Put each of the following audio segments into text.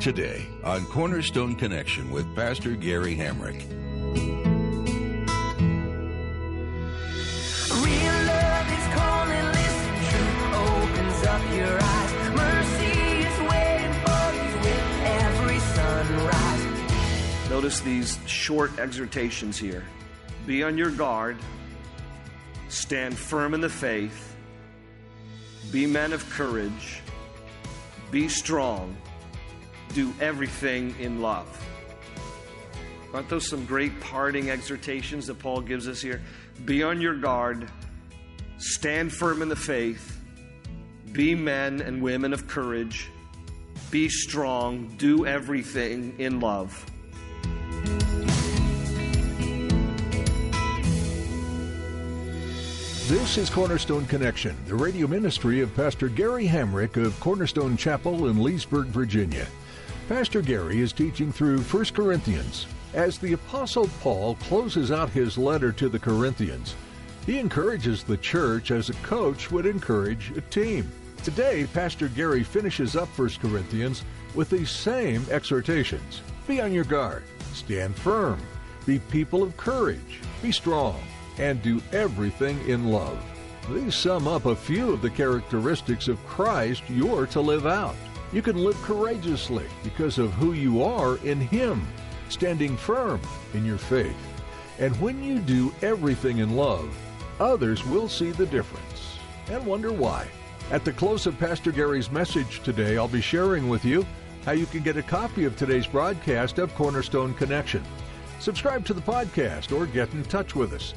Today on Cornerstone Connection with Pastor Gary Hamrick. Real love is calling, listen, truth opens up your eyes. Mercy is waiting for you with every sunrise. Notice these short exhortations here. Be on your guard, stand firm in the faith, be men of courage, be strong, do everything in love. Aren't those some great parting exhortations that Paul gives us here? Be on your guard, stand firm in the faith, be men and women of courage, be strong, do everything in love. This is Cornerstone Connection, the radio ministry of Pastor Gary Hamrick of Cornerstone Chapel in Leesburg, Virginia. Pastor Gary is teaching through 1 Corinthians. As the Apostle Paul closes out his letter to the Corinthians, he encourages the church as a coach would encourage a team. Today, Pastor Gary finishes up 1 Corinthians with these same exhortations Be on your guard, stand firm, be people of courage, be strong, and do everything in love. These sum up a few of the characteristics of Christ you're to live out. You can live courageously because of who you are in Him, standing firm in your faith. And when you do everything in love, others will see the difference and wonder why. At the close of Pastor Gary's message today, I'll be sharing with you how you can get a copy of today's broadcast of Cornerstone Connection. Subscribe to the podcast or get in touch with us.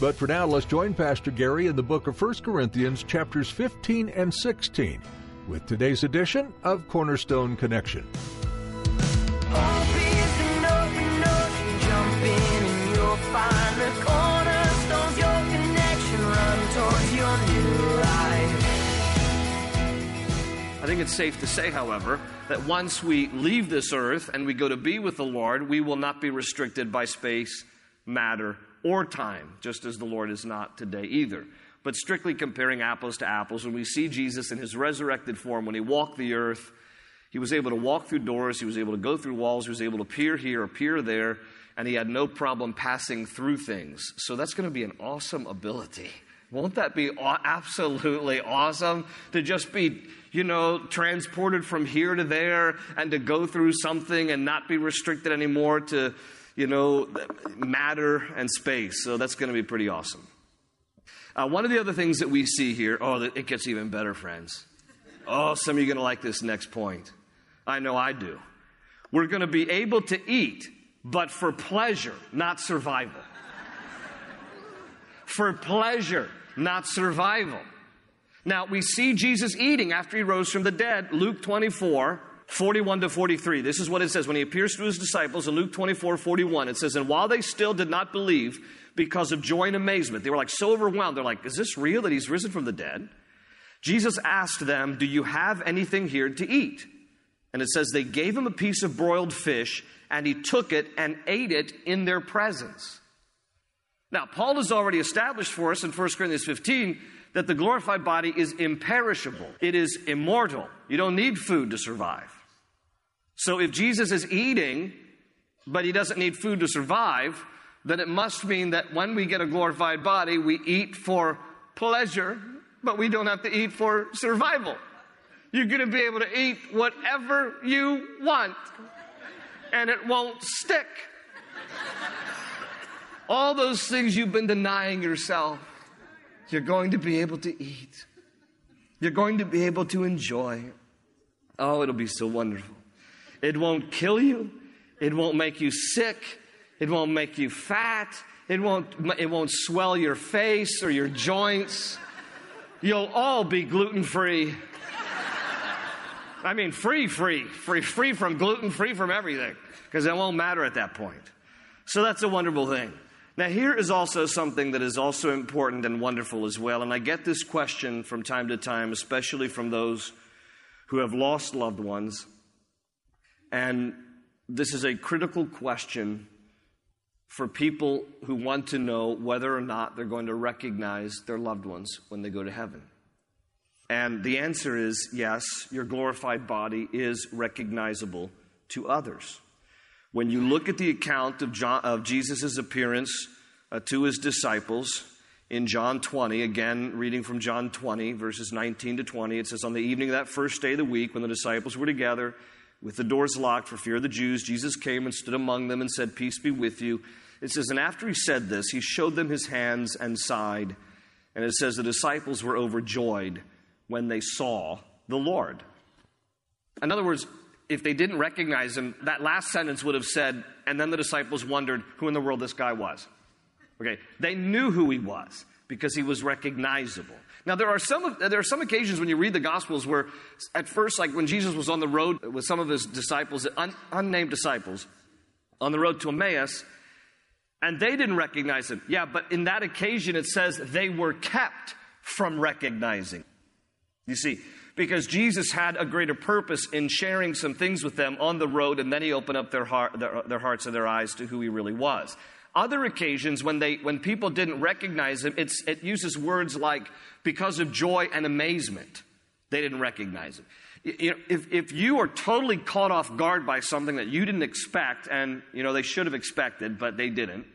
But for now, let's join Pastor Gary in the book of 1 Corinthians, chapters 15 and 16, with today's edition of Cornerstone Connection. I think it's safe to say, however, that once we leave this earth and we go to be with the Lord, we will not be restricted by space, matter, or time, just as the Lord is not today either. But strictly comparing apples to apples, when we see Jesus in his resurrected form, when he walked the earth, he was able to walk through doors, he was able to go through walls, he was able to appear here, appear there, and he had no problem passing through things. So that's going to be an awesome ability. Won't that be absolutely awesome to just be, you know, transported from here to there and to go through something and not be restricted anymore to, you know, matter and space? So that's going to be pretty awesome. Uh, one of the other things that we see here, oh, it gets even better, friends. Oh, some of you are going to like this next point. I know I do. We're going to be able to eat, but for pleasure, not survival. for pleasure, not survival. Now, we see Jesus eating after he rose from the dead, Luke 24. 41 to 43. This is what it says when he appears to his disciples in Luke 24 41. It says, And while they still did not believe because of joy and amazement, they were like so overwhelmed. They're like, Is this real that he's risen from the dead? Jesus asked them, Do you have anything here to eat? And it says, They gave him a piece of broiled fish, and he took it and ate it in their presence. Now, Paul has already established for us in 1 Corinthians 15 that the glorified body is imperishable, it is immortal. You don't need food to survive. So if Jesus is eating, but he doesn't need food to survive, then it must mean that when we get a glorified body, we eat for pleasure, but we don't have to eat for survival. You're going to be able to eat whatever you want, and it won't stick. All those things you've been denying yourself, you're going to be able to eat. You're going to be able to enjoy. Oh, it'll be so wonderful. It won't kill you. It won't make you sick. It won't make you fat. It won't, it won't swell your face or your joints. You'll all be gluten free. I mean, free, free, free, free from gluten, free from everything, because it won't matter at that point. So that's a wonderful thing. Now, here is also something that is also important and wonderful as well. And I get this question from time to time, especially from those who have lost loved ones. And this is a critical question for people who want to know whether or not they're going to recognize their loved ones when they go to heaven. And the answer is yes, your glorified body is recognizable to others. When you look at the account of, of Jesus' appearance uh, to his disciples in John 20, again, reading from John 20, verses 19 to 20, it says, On the evening of that first day of the week, when the disciples were together, with the doors locked for fear of the Jews, Jesus came and stood among them and said, Peace be with you. It says, And after he said this, he showed them his hands and side. And it says, The disciples were overjoyed when they saw the Lord. In other words, if they didn't recognize him, that last sentence would have said, and then the disciples wondered who in the world this guy was. Okay, they knew who he was because he was recognizable. Now there are some there are some occasions when you read the Gospels where, at first, like when Jesus was on the road with some of his disciples, un, unnamed disciples, on the road to Emmaus, and they didn't recognize him. Yeah, but in that occasion it says they were kept from recognizing. You see, because Jesus had a greater purpose in sharing some things with them on the road, and then he opened up their, heart, their, their hearts and their eyes to who he really was. Other occasions, when, they, when people didn't recognize him, it uses words like because of joy and amazement. They didn't recognize him. You know, if, if you are totally caught off guard by something that you didn't expect, and you know they should have expected, but they didn't,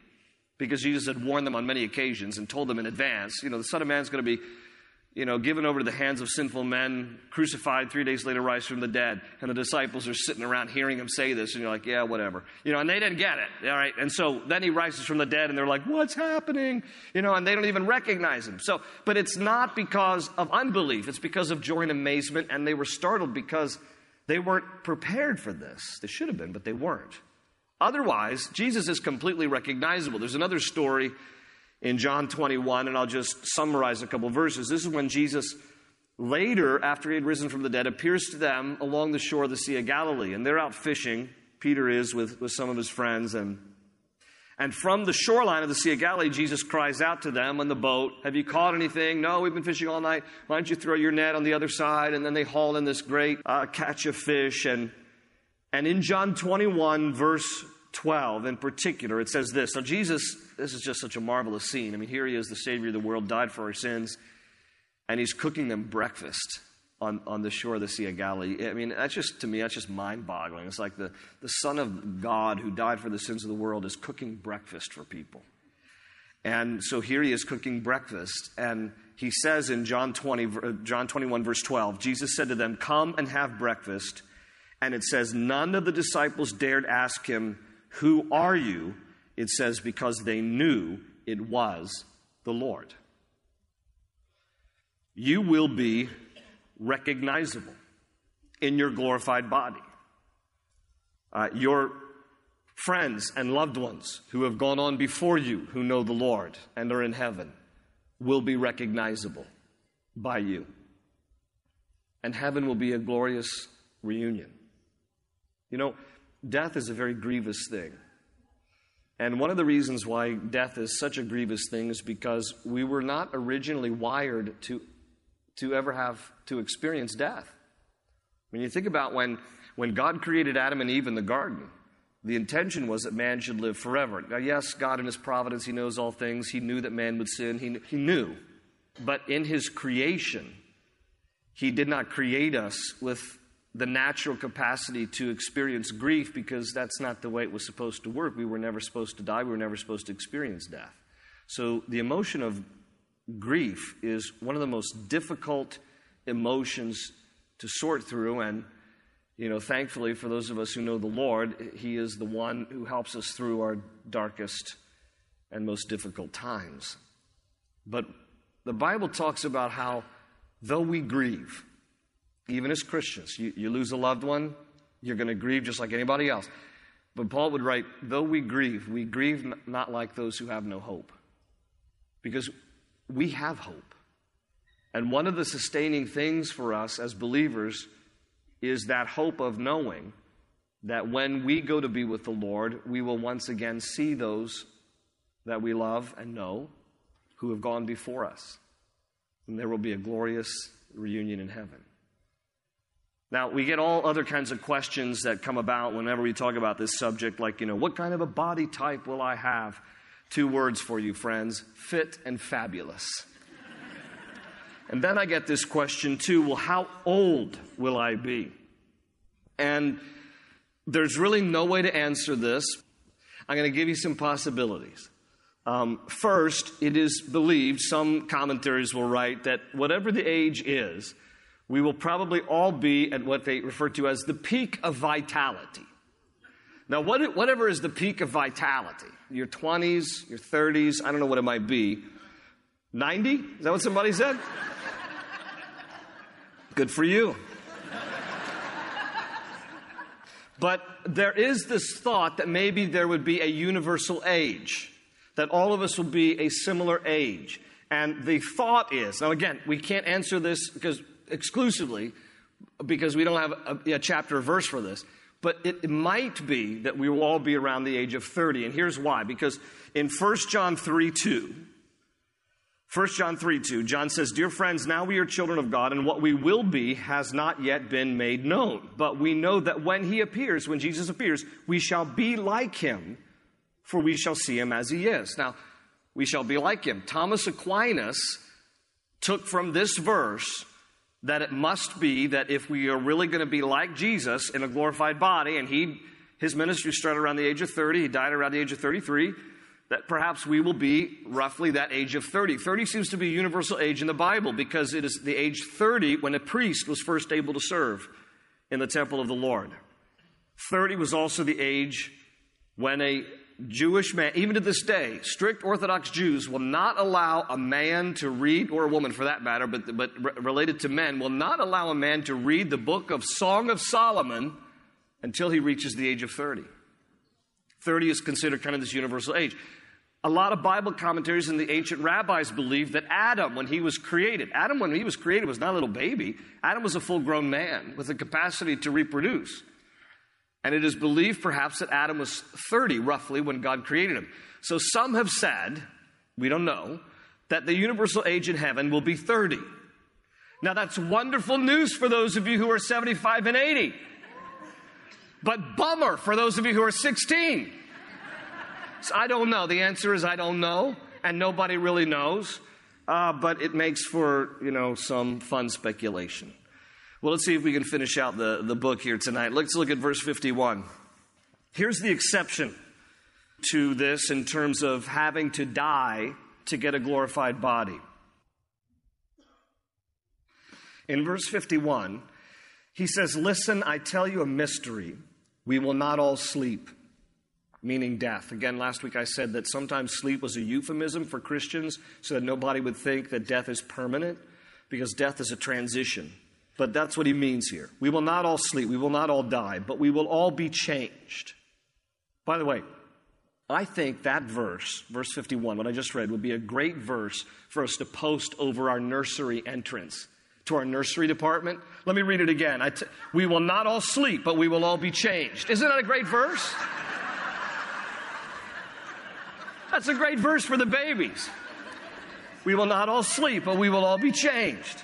because Jesus had warned them on many occasions and told them in advance, you know, the Son of Man is going to be you know, given over to the hands of sinful men, crucified, three days later rise from the dead. And the disciples are sitting around hearing him say this, and you're like, yeah, whatever. You know, and they didn't get it. All right. And so then he rises from the dead, and they're like, what's happening? You know, and they don't even recognize him. So, but it's not because of unbelief, it's because of joy and amazement, and they were startled because they weren't prepared for this. They should have been, but they weren't. Otherwise, Jesus is completely recognizable. There's another story in John 21, and I'll just summarize a couple verses. This is when Jesus, later, after he had risen from the dead, appears to them along the shore of the Sea of Galilee. And they're out fishing. Peter is with, with some of his friends. And, and from the shoreline of the Sea of Galilee, Jesus cries out to them on the boat, Have you caught anything? No, we've been fishing all night. Why don't you throw your net on the other side? And then they haul in this great uh, catch of fish. And, and in John 21, verse 12 in particular, it says this. Now, Jesus, this is just such a marvelous scene. I mean, here he is, the Savior of the world, died for our sins, and he's cooking them breakfast on, on the shore of the Sea of Galilee. I mean, that's just, to me, that's just mind boggling. It's like the, the Son of God who died for the sins of the world is cooking breakfast for people. And so here he is cooking breakfast, and he says in John, 20, uh, John 21, verse 12, Jesus said to them, Come and have breakfast. And it says, None of the disciples dared ask him, who are you? It says, because they knew it was the Lord. You will be recognizable in your glorified body. Uh, your friends and loved ones who have gone on before you, who know the Lord and are in heaven, will be recognizable by you. And heaven will be a glorious reunion. You know, death is a very grievous thing. And one of the reasons why death is such a grievous thing is because we were not originally wired to, to ever have to experience death. When you think about when, when God created Adam and Eve in the garden, the intention was that man should live forever. Now, yes, God in His providence, He knows all things. He knew that man would sin. He, he knew. But in His creation, He did not create us with the natural capacity to experience grief because that's not the way it was supposed to work. We were never supposed to die, we were never supposed to experience death. So the emotion of grief is one of the most difficult emotions to sort through and you know thankfully for those of us who know the lord he is the one who helps us through our darkest and most difficult times but the bible talks about how though we grieve even as Christians. You, you lose a loved one, you're going to grieve just like anybody else. But Paul would write, though we grieve, we grieve not like those who have no hope. Because we have hope. And one of the sustaining things for us as believers is that hope of knowing that when we go to be with the Lord, we will once again see those that we love and know who have gone before us. And there will be a glorious reunion in heaven. Now, we get all other kinds of questions that come about whenever we talk about this subject, like, you know, what kind of a body type will I have? Two words for you, friends fit and fabulous. and then I get this question too well, how old will I be? And there's really no way to answer this. I'm going to give you some possibilities. Um, first, it is believed, some commentaries will write, that whatever the age is, we will probably all be at what they refer to as the peak of vitality. Now, what, whatever is the peak of vitality, your 20s, your 30s, I don't know what it might be. 90? Is that what somebody said? Good for you. But there is this thought that maybe there would be a universal age, that all of us will be a similar age. And the thought is, now again, we can't answer this because exclusively because we don't have a, a chapter or verse for this, but it, might be that we will all be around the age of 30. And here's why. Because in 1 John 3 2, 1 John 3 2, John says, Dear friends, now we are children of God, and what we will be has not yet been made known. But we know that when he appears, when Jesus appears, we shall be like him, for we shall see him as he is. Now, we shall be like him. Thomas Aquinas took from this verse that it must be that if we are really going to be like Jesus in a glorified body, and he, his ministry started around the age of 30, he died around the age of 33 that perhaps we will be roughly that age of 30. 30 seems to be a universal age in the Bible because it is the age 30 when a priest was first able to serve in the temple of the Lord. 30 was also the age when a Jewish man, even to this day, strict Orthodox Jews will not allow a man to read, or a woman for that matter, but, but related to men, will not allow a man to read the book of Song of Solomon until he reaches the age of 30. 30 is considered kind of this universal age. A lot of Bible commentaries and the ancient rabbis believe that Adam, when he was created, Adam, when he was created, was not a little baby. Adam was a full grown man with the capacity to reproduce. And it is believed perhaps that Adam was 30 roughly when God created him. So some have said, we don't know, that the universal age in heaven will be 30. Now that's wonderful news for those of you who are 75 and 80. But bummer for those of you who are 16. So I don't know. The answer is I don't know, and nobody really knows. Uh, but it makes for, you know, some fun speculation. Well, let's see if we can finish out the, the book here tonight. Let's look at verse 51. Here's the exception to this in terms of having to die to get a glorified body. In verse 51, he says, Listen, I tell you a mystery. We will not all sleep meaning death. Again, last week I said that sometimes sleep was a euphemism for Christians so that nobody would think that death is permanent because death is a transition. But that's what he means here. We will not all sleep, we will not all die, but we will all be changed. By the way, I think that verse, verse 51, what I just read, would be a great verse for us to post over our nursery entrance to our nursery department. Let me read it again. We will not all sleep, but we will all be changed. Isn't that a great verse? That's a great verse for the babies. We will not all sleep, but we will all be changed.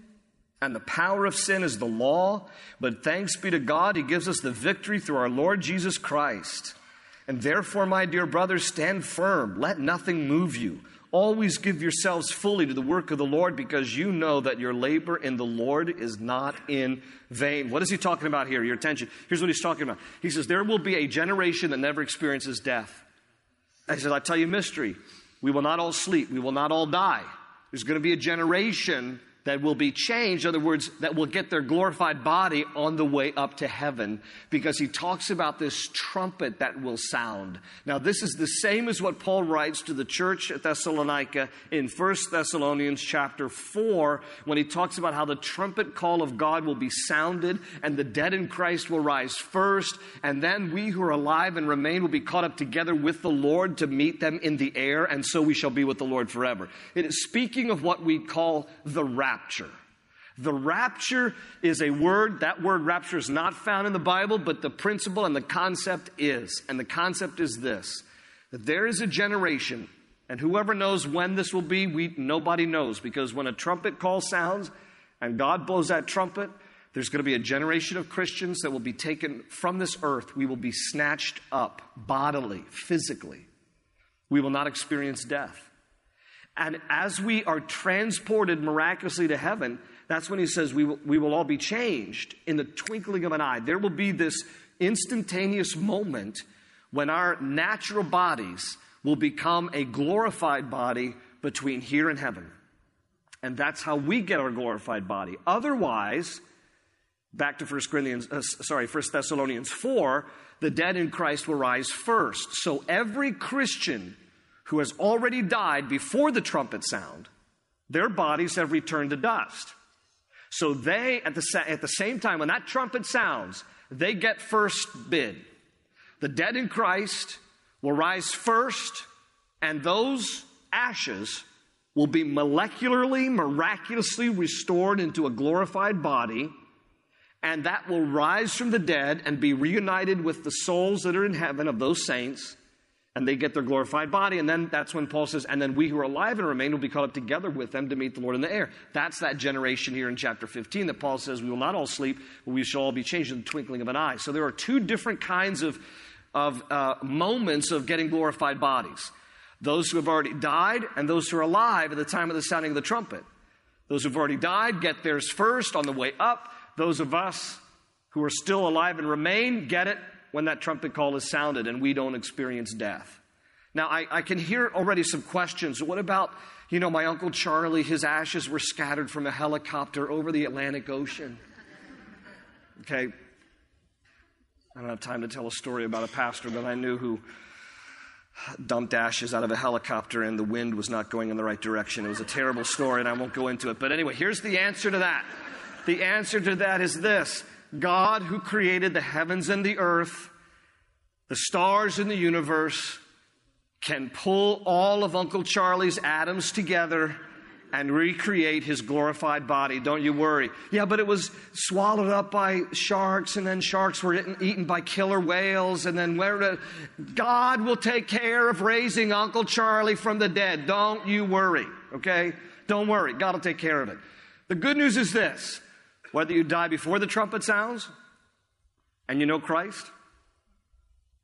and the power of sin is the law. But thanks be to God, He gives us the victory through our Lord Jesus Christ. And therefore, my dear brothers, stand firm. Let nothing move you. Always give yourselves fully to the work of the Lord because you know that your labor in the Lord is not in vain. What is he talking about here? Your attention. Here's what he's talking about. He says, There will be a generation that never experiences death. He says, I tell you mystery. We will not all sleep. We will not all die. There's going to be a generation that will be changed. In other words, that will get their glorified body on the way up to heaven because he talks about this trumpet that will sound. Now, this is the same as what Paul writes to the church at Thessalonica in 1 Thessalonians chapter 4 when he talks about how the trumpet call of God will be sounded and the dead in Christ will rise first, and then we who are alive and remain will be caught up together with the Lord to meet them in the air, and so we shall be with the Lord forever. It is speaking of what we call the rapture rapture. The rapture is a word, that word rapture is not found in the Bible, but the principle and the concept is. And the concept is this that there is a generation, and whoever knows when this will be, we, nobody knows, because when a trumpet call sounds and God blows that trumpet, there's going to be a generation of Christians that will be taken from this earth. We will be snatched up bodily, physically. We will not experience death. And as we are transported miraculously to heaven, that's when he says we will, we will all be changed in the twinkling of an eye. There will be this instantaneous moment when our natural bodies will become a glorified body between here and heaven. And that's how we get our glorified body. Otherwise, back to 1 Corinthians, uh, sorry, 1 Thessalonians 4, the dead in Christ will rise first. So every Christian who has already died before the trumpet sound, their bodies have returned to dust. So they, at the, at the same time, when that trumpet sounds, they get first bid. The dead in Christ will rise first, and those ashes will be molecularly, miraculously restored into a glorified body, and that will rise from the dead and be reunited with the souls that are in heaven of those saints and they get their glorified body. And then that's when Paul says, and then we who are alive and remain will be caught up together with them to meet the Lord in the air. That's that generation here in chapter 15 that Paul says, we will not all sleep, but we shall all be changed in the twinkling of an eye. So there are two different kinds of, of uh, moments of getting glorified bodies those who have already died and those who are alive at the time of the sounding of the trumpet. Those who've already died get theirs first on the way up. Those of us who are still alive and remain get it when that trumpet call is sounded and we don't experience death. Now, I, I, can hear already some questions. What about, you know, my Uncle Charlie? His ashes were scattered from a helicopter over the Atlantic Ocean. Okay. I don't have time to tell a story about a pastor that I knew who dumped ashes out of a helicopter and the wind was not going in the right direction. It was a terrible story and I won't go into it. But anyway, here's the answer to that. The answer to that is this God, who created the heavens and the earth, the stars in the universe, can pull all of Uncle Charlie's atoms together and recreate his glorified body. Don't you worry. Yeah, but it was swallowed up by sharks, and then sharks were eaten, by killer whales, and then where to, God will take care of raising Uncle Charlie from the dead. Don't you worry, okay? Don't worry. God will take care of it. The good news is this whether you die before the trumpet sounds and you know Christ,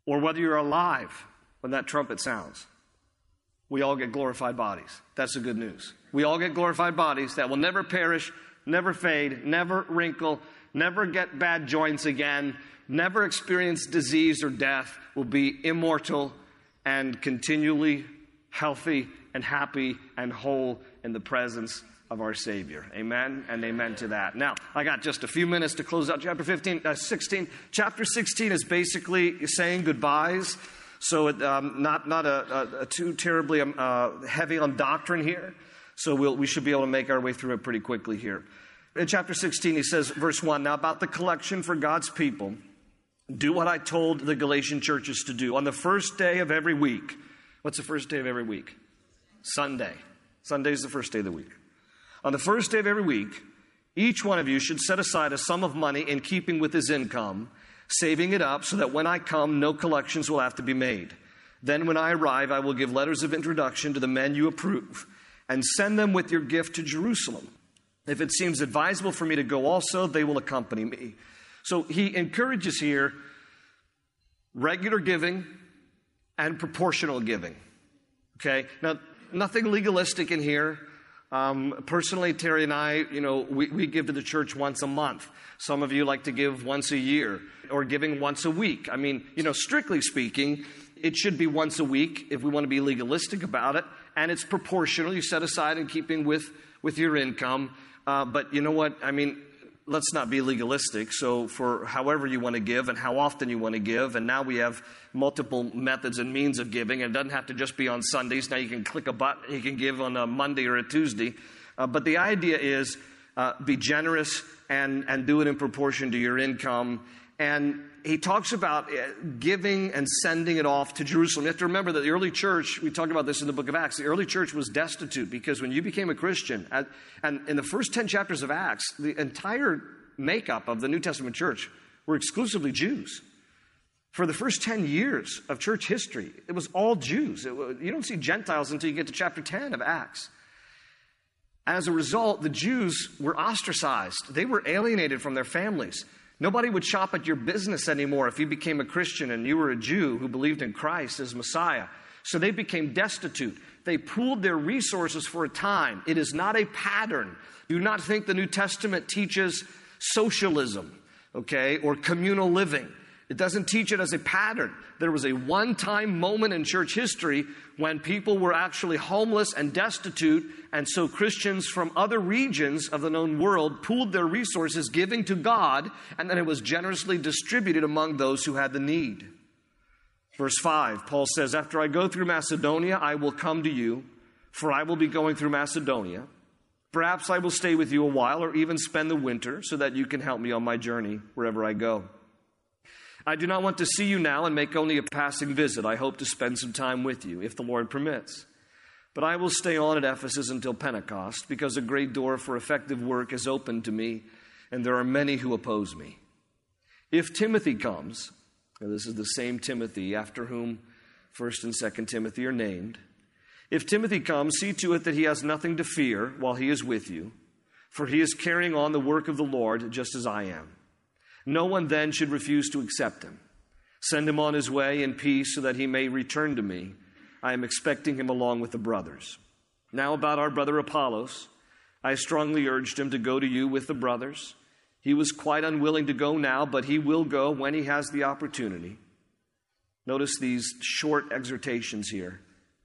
or whether you're alive when that trumpet sounds, we all get glorified bodies. That's the good news. We all get glorified bodies that will never perish, never fade, never wrinkle, never get bad joints again, never experience disease or death, will be immortal and continually healthy and happy and whole in the presence of our Savior. Amen and amen to that. Now, I got just a few minutes to close out chapter 15, uh, 16. Chapter 16 is basically saying goodbyes. So, it, um, not, not a, a, a too terribly um, uh, heavy on doctrine here. So, we'll, we should be able to make our way through it pretty quickly here. In chapter 16, he says, verse 1 Now, about the collection for God's people, do what I told the Galatian churches to do. On the first day of every week, what's the first day of every week? Sunday. Sunday is the first day of the week. On the first day of every week, each one of you should set aside a sum of money in keeping with his income, saving it up so that when I come, no collections will have to be made. Then, when I arrive, I will give letters of introduction to the men you approve and send them with your gift to Jerusalem. If it seems advisable for me to go also, they will accompany me. So he encourages here regular giving and proportional giving. Okay? Now, nothing legalistic in here. Um, personally, Terry and I, you know, we, we give to the church once a month. Some of you like to give once a year or giving once a week. I mean, you know, strictly speaking, it should be once a week if we want to be legalistic about it, and it's proportional. You set aside in keeping with, with your income. Uh, but you know what? I mean, let's not be legalistic. So, for however you want to give and how often you want to give, and now we have multiple methods and means of giving, and it doesn't have to just be on Sundays. Now you can click a button, you can give on a Monday or a Tuesday. Uh, but the idea is uh, be generous and, and do it in proportion to your income. And he talks about uh, giving and sending it off to Jerusalem. You have to remember that the early church, we talk about this in the book of Acts, the early church was destitute because when you became a Christian, and in the first 10 chapters of Acts, the entire makeup of the New Testament church were exclusively Jews. For the first 10 years of church history, it was all Jews. It, you don't see Gentiles until you get to chapter 10 of Acts. As a result, the Jews were ostracized. They were alienated from their families. Nobody would shop at your business anymore if you became a Christian and you were a Jew who believed in Christ as Messiah. So they became destitute. They pooled their resources for a time. It is not a pattern. Do not think the New Testament teaches socialism, okay, or communal living. It doesn't teach it as a pattern. There was a one time moment in church history when people were actually homeless and destitute, and so Christians from other regions of the known world pooled their resources, giving to God, and then it was generously distributed among those who had the need. Verse 5, Paul says, After I go through Macedonia, I will come to you, for I will be going through Macedonia. Perhaps I will stay with you a while or even spend the winter so that you can help me on my journey wherever I go. I do not want to see you now and make only a passing visit. I hope to spend some time with you, if the Lord permits. But I will stay on at Ephesus until Pentecost, because a great door for effective work is open to me, and there are many who oppose me. If Timothy comes, and this is the same Timothy after whom 1st and 2nd Timothy are named, if Timothy comes, see to it that he has nothing to fear while he is with you, for he is carrying on the work of the Lord just as I am. No one then should refuse to accept him. Send him on his way in peace so that he may return to me. I am expecting him along with the brothers. Now, about our brother Apollos, I strongly urged him to go to you with the brothers. He was quite unwilling to go now, but he will go when he has the opportunity. Notice these short exhortations here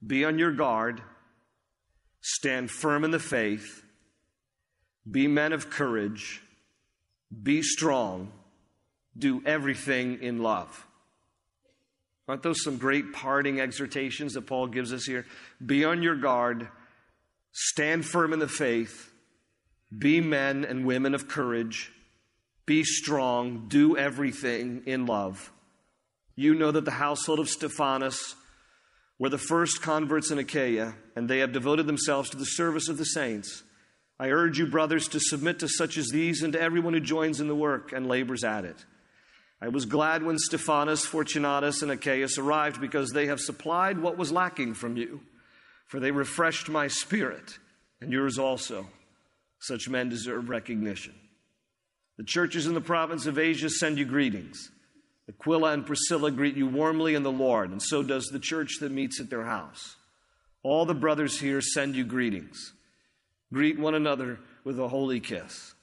Be on your guard, stand firm in the faith, be men of courage, be strong do everything in love. Aren't those some great parting exhortations that Paul gives us here? Be on your guard, stand firm in the faith, be men and women of courage, be strong, do everything in love. You know that the household of Stephanas were the first converts in Achaia, and they have devoted themselves to the service of the saints. I urge you, brothers, to submit to such as these and to everyone who joins in the work and labors at it. I was glad when Stephanas, Fortunatus, and Achaicus arrived because they have supplied what was lacking from you, for they refreshed my spirit, and yours also. Such men deserve recognition. The churches in the province of Asia send you greetings. Aquila and Priscilla greet you warmly in the Lord, and so does the church that meets at their house. All the brothers here send you greetings. Greet one another with a holy kiss.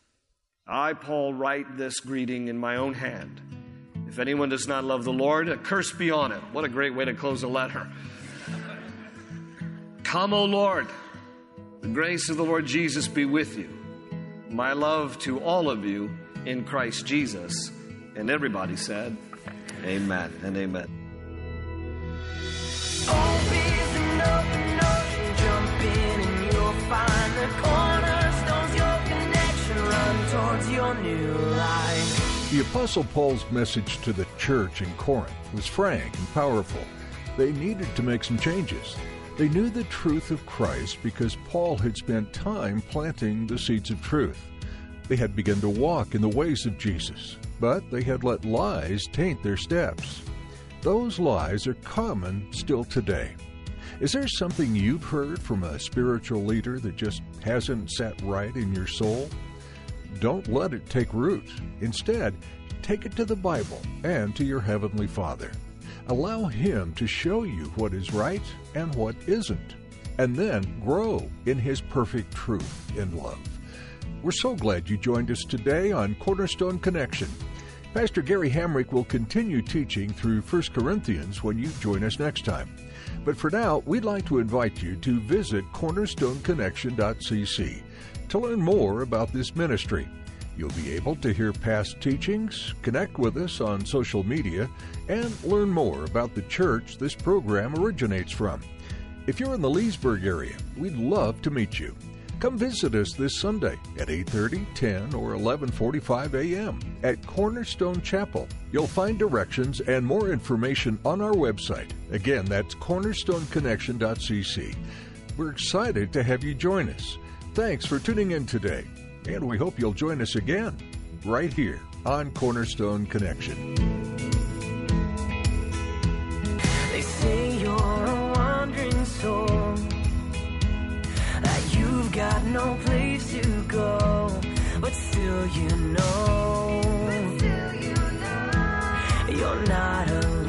I, Paul, write this greeting in my own hand. If anyone does not love the Lord, a curse be on him. What a great way to close a letter. Come, O Lord. The grace of the Lord Jesus be with you. My love to all of you in Christ Jesus. And everybody said, Amen and amen. Towards your new life. The Apostle Paul's message to the church in Corinth was frank and powerful. They needed to make some changes. They knew the truth of Christ because Paul had spent time planting the seeds of truth. They had begun to walk in the ways of Jesus, but they had let lies taint their steps. Those lies are common still today. Is there something you've heard from a spiritual leader that just hasn't sat right in your soul? Don't let it take root. Instead, take it to the Bible and to your Heavenly Father. Allow Him to show you what is right and what isn't, and then grow in His perfect truth in love. We're so glad you joined us today on Cornerstone Connection. Pastor Gary Hamrick will continue teaching through 1 Corinthians when you join us next time. But for now, we'd like to invite you to visit cornerstoneconnection.cc to learn more about this ministry. You'll be able to hear past teachings, connect with us on social media, and learn more about the church this program originates from. If you're in the Leesburg area, we'd love to meet you. Come visit us this Sunday at 8:30, 10, or 11:45 a.m. at Cornerstone Chapel. You'll find directions and more information on our website. Again, that's cornerstoneconnection.cc. We're excited to have you join us. Thanks for tuning in today, and we hope you'll join us again right here on Cornerstone Connection. They say you're a wandering soul, that you've got no place to go, but still you know, you're not alone.